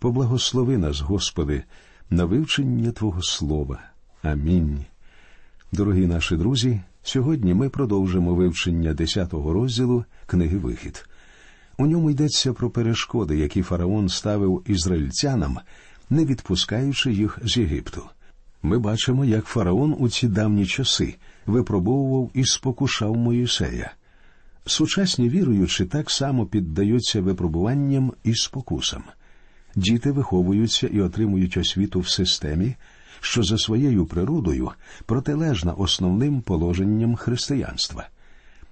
Поблагослови нас, Господи, на вивчення Твого Слова. Амінь. Дорогі наші друзі, сьогодні ми продовжимо вивчення 10-го розділу книги Вихід. У ньому йдеться про перешкоди, які фараон ставив ізраїльтянам, не відпускаючи їх з Єгипту. Ми бачимо, як фараон у ці давні часи випробовував і спокушав Моїсея. Сучасні віруючі так само піддаються випробуванням і спокусам. Діти виховуються і отримують освіту в системі, що за своєю природою протилежна основним положенням християнства.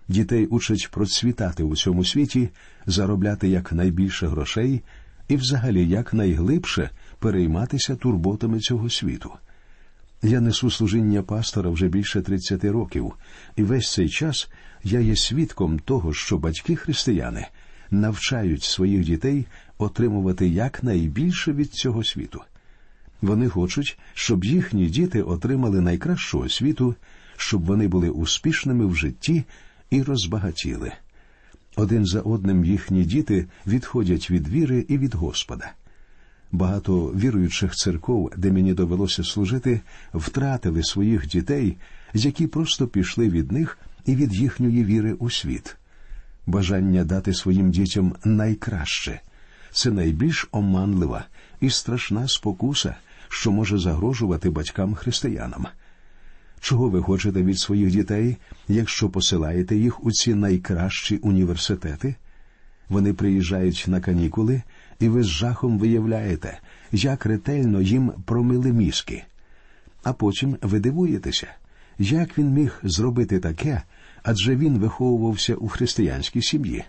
Дітей учать процвітати у цьому світі, заробляти якнайбільше грошей і, взагалі, якнайглибше перейматися турботами цього світу. Я несу служіння пастора вже більше 30 років, і весь цей час я є свідком того, що батьки християни навчають своїх дітей отримувати якнайбільше від цього світу. Вони хочуть, щоб їхні діти отримали найкращу освіту, щоб вони були успішними в житті і розбагатіли. Один за одним їхні діти відходять від віри і від Господа. Багато віруючих церков, де мені довелося служити, втратили своїх дітей, які просто пішли від них і від їхньої віри у світ. Бажання дати своїм дітям найкраще це найбільш оманлива і страшна спокуса, що може загрожувати батькам християнам. Чого ви хочете від своїх дітей, якщо посилаєте їх у ці найкращі університети? Вони приїжджають на канікули, і ви з жахом виявляєте, як ретельно їм промили мізки. А потім ви дивуєтеся, як він міг зробити таке, адже він виховувався у християнській сім'ї.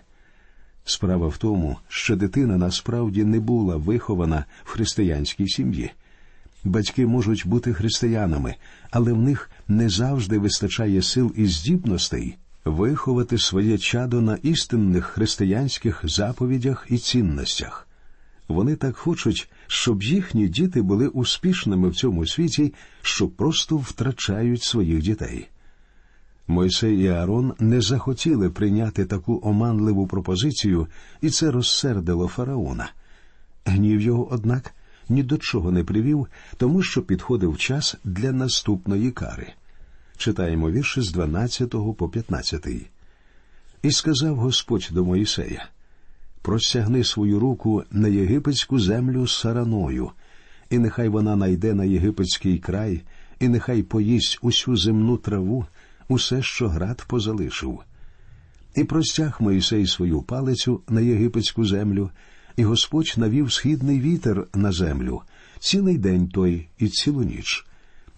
Справа в тому, що дитина насправді не була вихована в християнській сім'ї. Батьки можуть бути християнами, але в них не завжди вистачає сил і здібностей виховати своє чадо на істинних християнських заповідях і цінностях. Вони так хочуть, щоб їхні діти були успішними в цьому світі, що просто втрачають своїх дітей. Мойсей і Аарон не захотіли прийняти таку оманливу пропозицію, і це розсердило фараона. Гнів його, однак, ні до чого не привів, тому що підходив час для наступної кари. Читаємо вірші з 12 по 15. І сказав Господь до Моїсея Простягни свою руку на єгипетську землю сараною, і нехай вона найде на єгипетський край, і нехай поїсть усю земну траву, усе, що град позалишив. І простяг Моїсей свою палицю на єгипетську землю, і Господь навів східний вітер на землю, цілий день той і цілу ніч.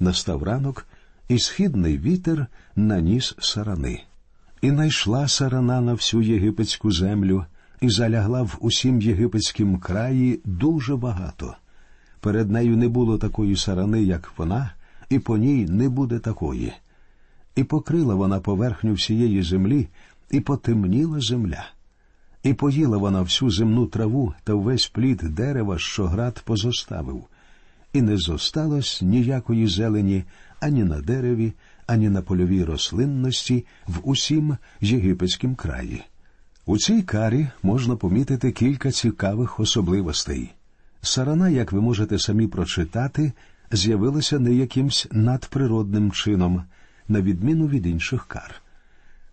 Настав ранок, і східний вітер наніс сарани. І найшла сарана на всю єгипетську землю, і залягла в усім єгипетськім краї дуже багато. Перед нею не було такої сарани, як вона, і по ній не буде такої. І покрила вона поверхню всієї землі, і потемніла земля. І поїла вона всю земну траву та весь плід дерева, що град позоставив, і не зосталось ніякої зелені ані на дереві, ані на польовій рослинності в усім єгипетськім краї. У цій карі можна помітити кілька цікавих особливостей. Сарана, як ви можете самі прочитати, з'явилася не якимсь надприродним чином, на відміну від інших кар.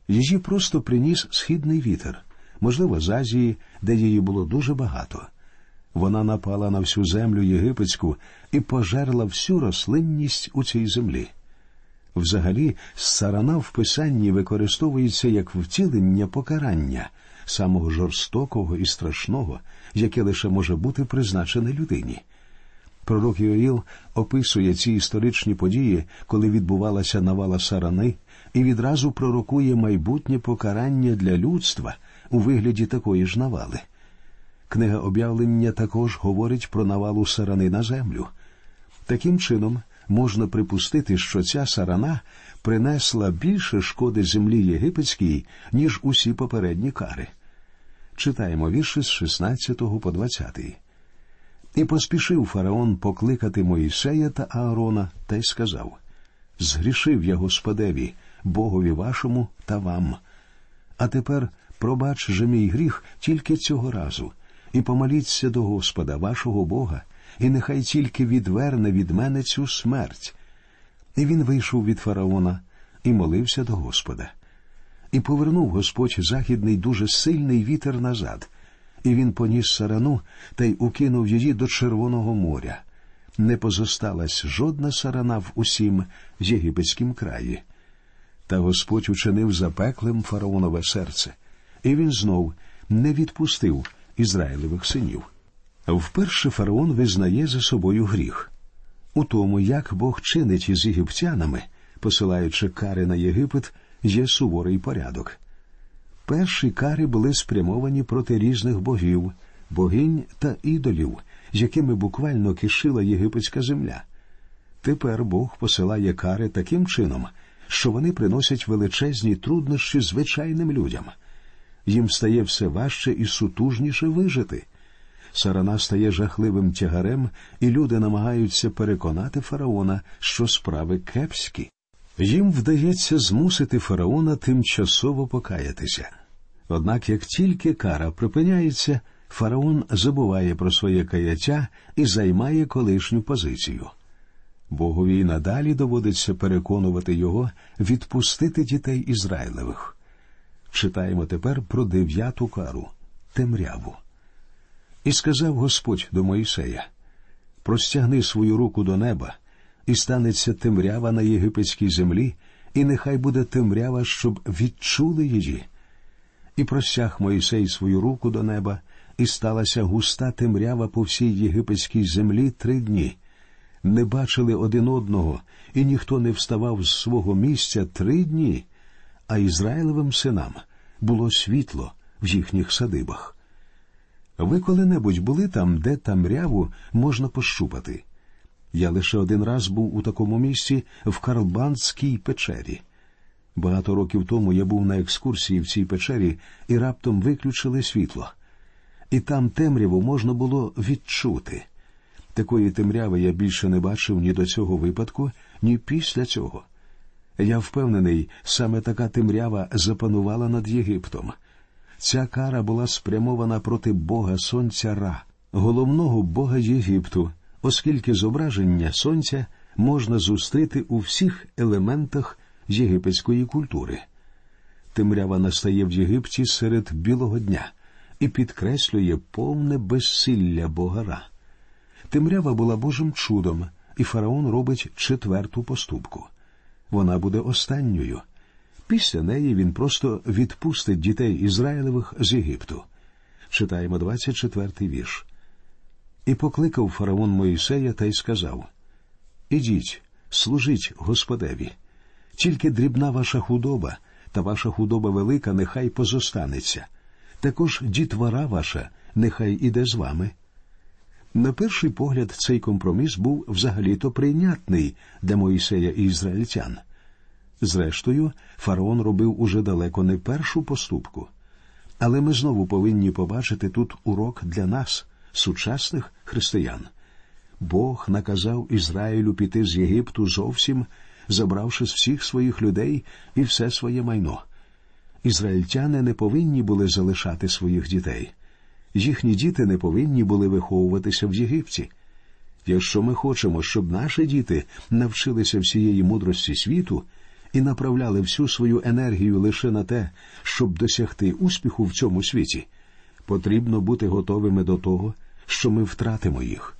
Її просто приніс східний вітер, можливо, з Азії, де її було дуже багато. Вона напала на всю землю єгипетську і пожерла всю рослинність у цій землі. Взагалі, сарана в писанні використовується як втілення покарання, самого жорстокого і страшного, яке лише може бути призначене людині. Пророк Йоїл описує ці історичні події, коли відбувалася навала сарани, і відразу пророкує майбутнє покарання для людства у вигляді такої ж навали. Книга об'явлення також говорить про навалу сарани на землю. Таким чином, можна припустити, що ця сарана принесла більше шкоди землі єгипетській, ніж усі попередні кари. Читаємо вірші з 16 по 20. І поспішив фараон покликати Моїсея та Аарона та й сказав Згрішив я Господеві, Богові вашому та вам. А тепер пробач же мій гріх тільки цього разу, і помоліться до Господа, вашого Бога, і нехай тільки відверне від мене цю смерть. І він вийшов від фараона і молився до Господа. І повернув Господь західний дуже сильний вітер назад, і він поніс сарану та й укинув її до Червоного моря. Не позосталась жодна сарана в усім єгипетськім краї. Та Господь учинив запеклим фараонове серце, і він знов не відпустив Ізраїлевих синів. Вперше фараон визнає за собою гріх. У тому, як Бог чинить із єгиптянами, посилаючи кари на Єгипет, є суворий порядок. Перші кари були спрямовані проти різних богів, богинь та ідолів, якими буквально кишила єгипетська земля. Тепер Бог посилає кари таким чином, що вони приносять величезні труднощі звичайним людям. Їм стає все важче і сутужніше вижити. Сарана стає жахливим тягарем, і люди намагаються переконати фараона, що справи кепські. Їм вдається змусити фараона тимчасово покаятися. Однак, як тільки кара припиняється, фараон забуває про своє каяття і займає колишню позицію. Богові й надалі доводиться переконувати його відпустити дітей Ізраїлевих. Читаємо тепер про дев'яту кару темряву. І сказав Господь до Моїсея: Простягни свою руку до неба, і станеться темрява на єгипетській землі, і нехай буде темрява, щоб відчули її. І простяг Моїсей свою руку до неба, і сталася густа темрява по всій єгипетській землі три дні. Не бачили один одного, і ніхто не вставав з свого місця три дні, а Ізраїлевим синам було світло в їхніх садибах. Ви коли-небудь були там, де тамряву можна пощупати. Я лише один раз був у такому місці в Карлбандській печері. Багато років тому я був на екскурсії в цій печері і раптом виключили світло. І там темряву можна було відчути. Такої темряви я більше не бачив ні до цього випадку, ні після цього. Я впевнений, саме така темрява запанувала над Єгиптом. Ця кара була спрямована проти Бога Сонця Ра, головного Бога Єгипту, оскільки зображення сонця можна зустріти у всіх елементах єгипетської культури. Темрява настає в Єгипті серед білого дня і підкреслює повне безсилля Бога Ра. Темрява була Божим чудом, і фараон робить четверту поступку. Вона буде останньою. Після неї він просто відпустить дітей Ізраїлевих з Єгипту. Читаємо 24-й вірш. І покликав фараон Моїсея та й сказав: Ідіть, служіть Господеві, тільки дрібна ваша худоба, та ваша худоба велика, нехай позостанеться. Також дітвора ваша, нехай іде з вами. На перший погляд, цей компроміс був взагалі-то прийнятний для Моїсея і ізраїльтян. Зрештою, фараон робив уже далеко не першу поступку. Але ми знову повинні побачити тут урок для нас, сучасних християн. Бог наказав Ізраїлю піти з Єгипту зовсім, забравши з всіх своїх людей і все своє майно. Ізраїльтяни не повинні були залишати своїх дітей. Їхні діти не повинні були виховуватися в Єгипті. Якщо ми хочемо, щоб наші діти навчилися всієї мудрості світу і направляли всю свою енергію лише на те, щоб досягти успіху в цьому світі, потрібно бути готовими до того, що ми втратимо їх.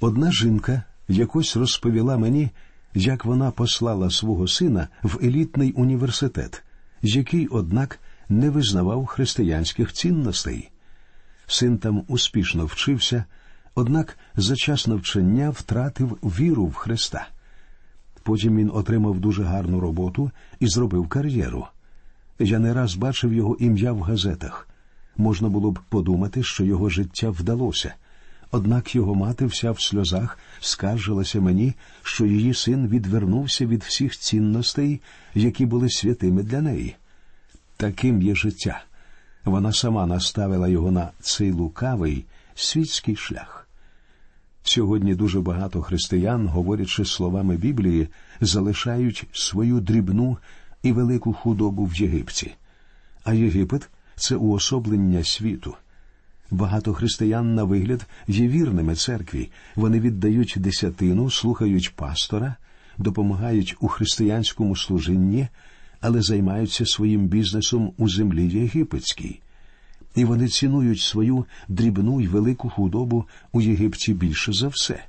Одна жінка якось розповіла мені, як вона послала свого сина в елітний університет, який, однак, не визнавав християнських цінностей. Син там успішно вчився, однак за час навчання втратив віру в Христа. Потім він отримав дуже гарну роботу і зробив кар'єру. Я не раз бачив його ім'я в газетах. Можна було б подумати, що його життя вдалося. Однак його мати вся в сльозах скаржилася мені, що її син відвернувся від всіх цінностей, які були святими для неї. Таким є життя. Вона сама наставила його на цей лукавий світський шлях. Сьогодні дуже багато християн, говорячи словами Біблії, залишають свою дрібну і велику худобу в Єгипті. А Єгипет це уособлення світу. Багато християн на вигляд є вірними церкві. Вони віддають десятину, слухають пастора, допомагають у християнському служінні, але займаються своїм бізнесом у землі єгипетській. І вони цінують свою дрібну й велику худобу у Єгипті більше за все.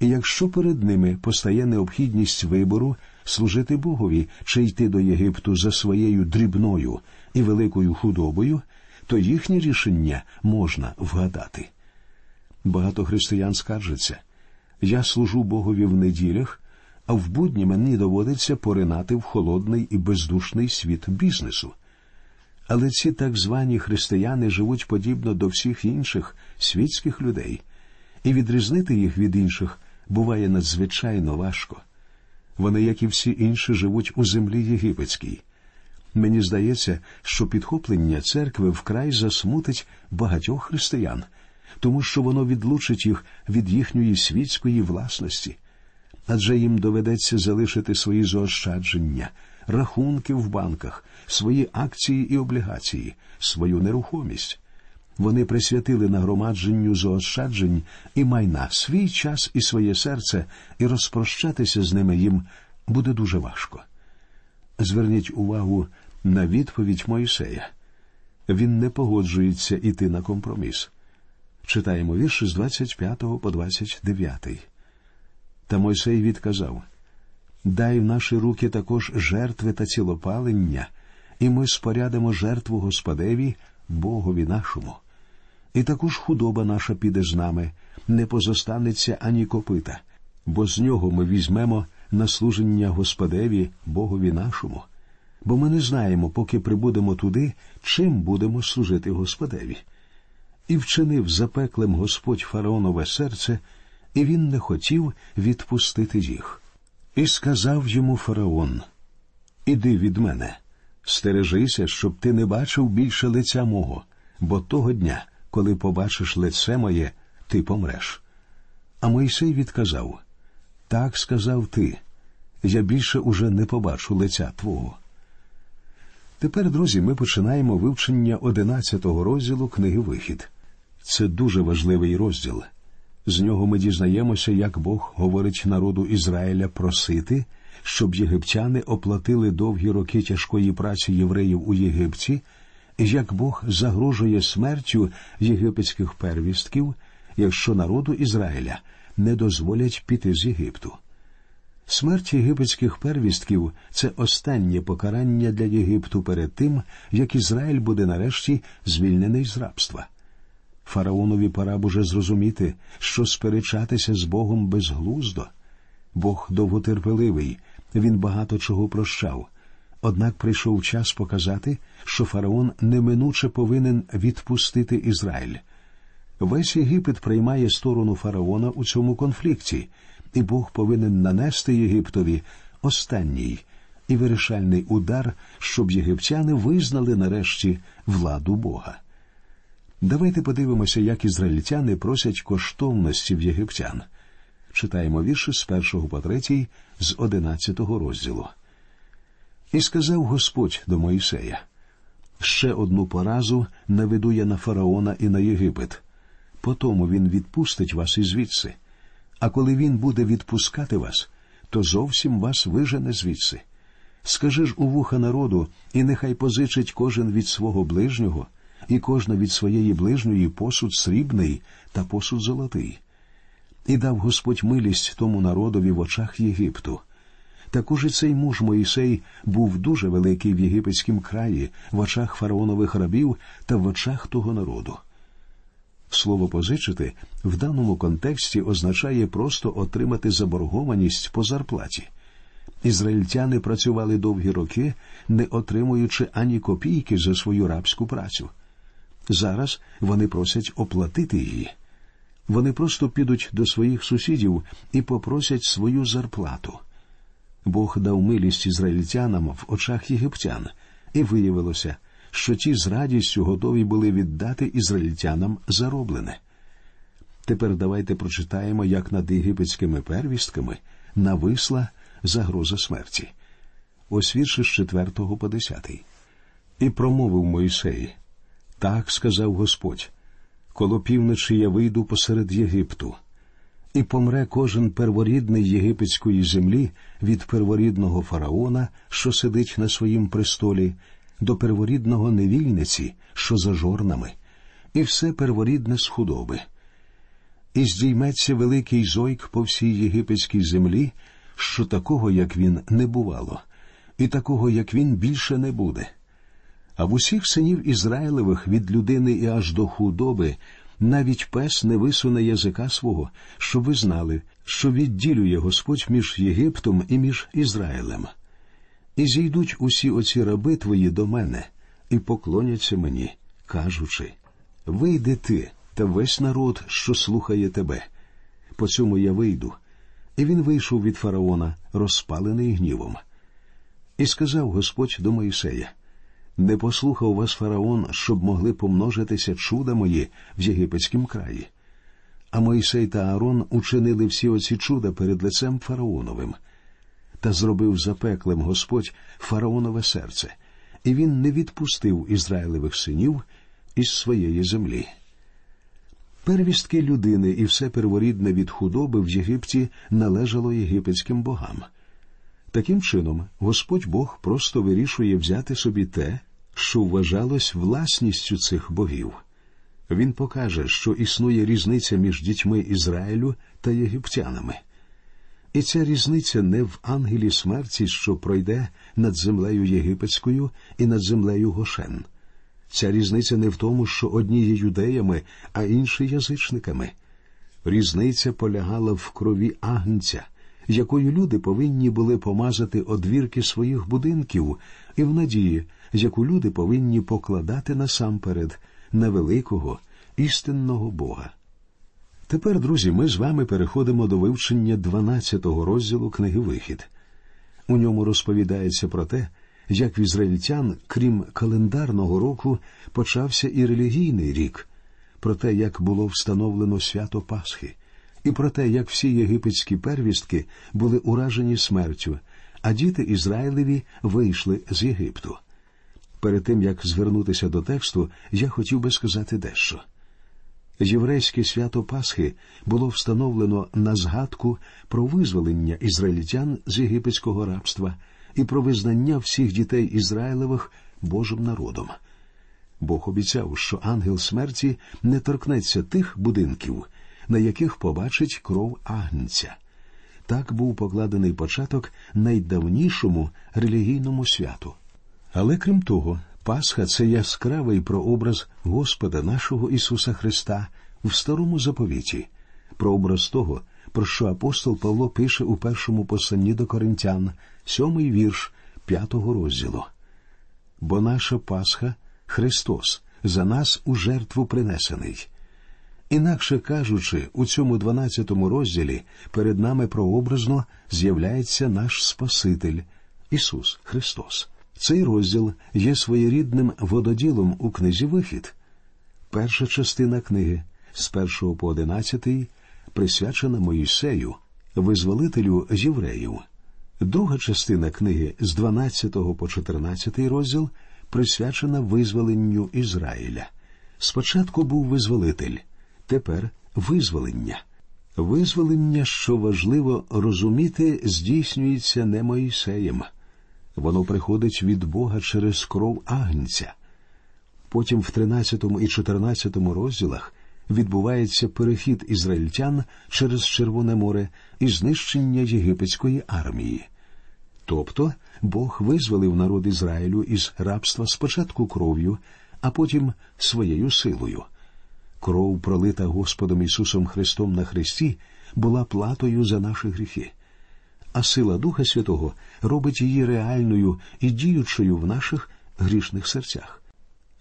І якщо перед ними постає необхідність вибору служити Богові чи йти до Єгипту за своєю дрібною і великою худобою, то їхнє рішення можна вгадати. Багато християн скаржаться я служу Богові в неділях, а в будні мені доводиться поринати в холодний і бездушний світ бізнесу. Але ці так звані християни живуть подібно до всіх інших світських людей, і відрізнити їх від інших буває надзвичайно важко. Вони, як і всі інші, живуть у землі єгипетській. Мені здається, що підхоплення церкви вкрай засмутить багатьох християн, тому що воно відлучить їх від їхньої світської власності, адже їм доведеться залишити свої заощадження, рахунки в банках, свої акції і облігації, свою нерухомість. Вони присвятили нагромадженню заощаджень і майна свій час і своє серце, і розпрощатися з ними їм буде дуже важко. Зверніть увагу на відповідь Мойсея. Він не погоджується іти на компроміс. Читаємо вірші з 25 по 29. Та Мойсей відказав Дай в наші руки також жертви та цілопалення, і ми спорядимо жертву Господеві, Богові нашому. І також худоба наша піде з нами, не позостанеться ані копита, бо з нього ми візьмемо на служення Господеві, Богові нашому, бо ми не знаємо, поки прибудемо туди, чим будемо служити Господеві. І вчинив запеклим Господь фараонове серце, і він не хотів відпустити їх. І сказав йому фараон: Іди від мене, стережися, щоб ти не бачив більше лиця мого, бо того дня коли побачиш лице моє, ти помреш. А Мойсей відказав Так сказав ти, я більше уже не побачу лиця Твого. Тепер, друзі, ми починаємо вивчення одинадцятого розділу книги Вихід. Це дуже важливий розділ. З нього ми дізнаємося, як Бог говорить народу Ізраїля просити, щоб єгиптяни оплатили довгі роки тяжкої праці євреїв у Єгипті як Бог загрожує смертю єгипетських первістків, якщо народу Ізраїля не дозволять піти з Єгипту. Смерть єгипетських первістків це останнє покарання для Єгипту перед тим, як Ізраїль буде нарешті звільнений з рабства. Фараонові пора б уже зрозуміти, що сперечатися з Богом безглуздо. Бог довготерпеливий, він багато чого прощав, Однак прийшов час показати, що фараон неминуче повинен відпустити Ізраїль. Весь Єгипет приймає сторону фараона у цьому конфлікті, і Бог повинен нанести Єгиптові останній і вирішальний удар, щоб єгиптяни визнали нарешті владу Бога. Давайте подивимося, як ізраїльтяни просять коштовності в єгиптян. Читаємо вірші з першого по третій, з одинадцятого розділу. І сказав Господь до Моїсея ще одну поразу наведу я на фараона і на Єгипет. Потому він відпустить вас ізвідси. А коли він буде відпускати вас, то зовсім вас вижене звідси. Скажи ж у вуха народу, і нехай позичить кожен від свого ближнього, і кожна від своєї ближньої посуд срібний та посуд золотий. І дав Господь милість тому народові в очах Єгипту. Також і цей муж Моїсей був дуже великий в єгипетському краї, в очах фараонових рабів та в очах того народу. Слово позичити в даному контексті означає просто отримати заборгованість по зарплаті. Ізраїльтяни працювали довгі роки, не отримуючи ані копійки за свою рабську працю. Зараз вони просять оплатити її. Вони просто підуть до своїх сусідів і попросять свою зарплату. Бог дав милість ізраїльтянам в очах єгиптян, і виявилося, що ті з радістю готові були віддати ізраїльтянам зароблене. Тепер давайте прочитаємо, як над єгипетськими первістками нависла загроза смерті. Ось вірші з 4 по 10. І промовив Мойсей, так сказав Господь, Коло півночі я вийду посеред Єгипту, і помре кожен перворідний єгипетської землі від перворідного фараона, що сидить на своїм престолі, до перворідного невільниці, що за жорнами, і все перворідне з худоби. І здійметься великий зойк по всій єгипетській землі, що такого, як він, не бувало, і такого, як він, більше не буде. А в усіх синів Ізраїлевих від людини і аж до худоби навіть пес не висуне язика свого, щоб ви знали, що відділює Господь між Єгиптом і між Ізраїлем. І зійдуть усі оці раби твої до мене і поклоняться мені, кажучи Вийди ти та весь народ, що слухає тебе. По цьому я вийду. І він вийшов від фараона, розпалений гнівом. І сказав Господь до Моїсея не послухав вас фараон, щоб могли помножитися чуда мої в єгипетськім краї. А Мойсей та Аарон учинили всі оці чуда перед лицем фараоновим. Та зробив запеклим Господь фараонове серце, і він не відпустив Ізраїлевих синів із своєї землі. Первістки людини і все перворідне від худоби в Єгипті належало єгипетським богам. Таким чином, Господь Бог просто вирішує взяти собі те, що вважалось власністю цих богів. Він покаже, що існує різниця між дітьми Ізраїлю та єгиптянами. І ця різниця не в ангелі смерті, що пройде над землею єгипетською і над землею Гошен. Ця різниця не в тому, що одні є юдеями, а інші язичниками. Різниця полягала в крові агнця, якою люди повинні були помазати одвірки своїх будинків, і в надії, яку люди повинні покладати насамперед на великого істинного Бога. Тепер, друзі, ми з вами переходимо до вивчення 12-го розділу книги Вихід. У ньому розповідається про те, як в ізраїльтян, крім календарного року, почався і релігійний рік, про те, як було встановлено свято Пасхи, і про те, як всі єгипетські первістки були уражені смертю, а діти Ізраїлеві вийшли з Єгипту. Перед тим як звернутися до тексту, я хотів би сказати дещо. Єврейське свято Пасхи було встановлено на згадку про визволення ізраїльтян з єгипетського рабства і про визнання всіх дітей Ізраїлевих Божим народом. Бог обіцяв, що ангел смерті не торкнеться тих будинків, на яких побачить кров агнця. Так був покладений початок найдавнішому релігійному святу. Але крім того, Пасха це яскравий прообраз Господа нашого Ісуса Христа в старому заповіті, прообраз того, про що апостол Павло пише у першому посланні до коринтян, сьомий вірш п'ятого розділу. Бо наша Пасха Христос за нас у жертву принесений. Інакше кажучи, у цьому дванадцятому розділі перед нами прообразно з'являється наш Спаситель Ісус Христос. Цей розділ є своєрідним вододілом у книзі Вихід. Перша частина книги з першого по одинадцятий присвячена Моїсею, визволителю євреїв. Друга частина книги з 12 по 14 розділ присвячена визволенню Ізраїля. Спочатку був визволитель, тепер визволення. Визволення, що важливо розуміти, здійснюється не Моїсеєм. Воно приходить від Бога через кров агнця. Потім в 13 і 14 розділах відбувається перехід ізраїльтян через Червоне море і знищення єгипетської армії. Тобто Бог визволив народ Ізраїлю із рабства спочатку кров'ю, а потім своєю силою. Кров, пролита Господом Ісусом Христом на Христі, була платою за наші гріхи а сила Духа Святого робить її реальною і діючою в наших грішних серцях.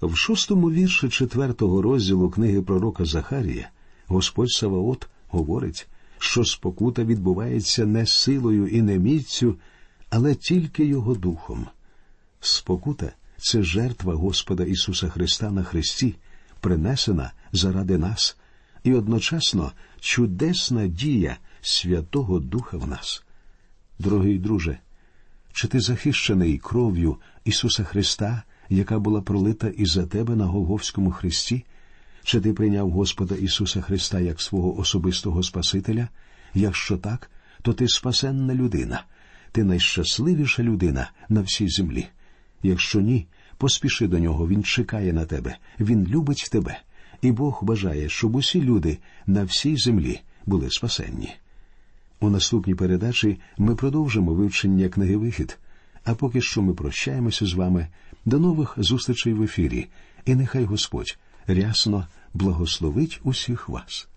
В шостому вірші четвертого розділу книги пророка Захарія Господь Саваот говорить, що спокута відбувається не силою і не міцю, але тільки його духом. Спокута це жертва Господа Ісуса Христа на Христі, принесена заради нас, і одночасно чудесна дія Святого Духа в нас. Дорогий друже, чи ти захищений кров'ю Ісуса Христа, яка була пролита і за тебе на Голговському Христі? Чи ти прийняв Господа Ісуса Христа як свого особистого Спасителя? Якщо так, то ти спасенна людина, ти найщасливіша людина на всій землі. Якщо ні, поспіши до нього, Він чекає на тебе, Він любить тебе, і Бог бажає, щоб усі люди на всій землі були спасенні. У наступній передачі ми продовжимо вивчення книги Вихід. А поки що ми прощаємося з вами. До нових зустрічей в ефірі, і нехай Господь рясно благословить усіх вас.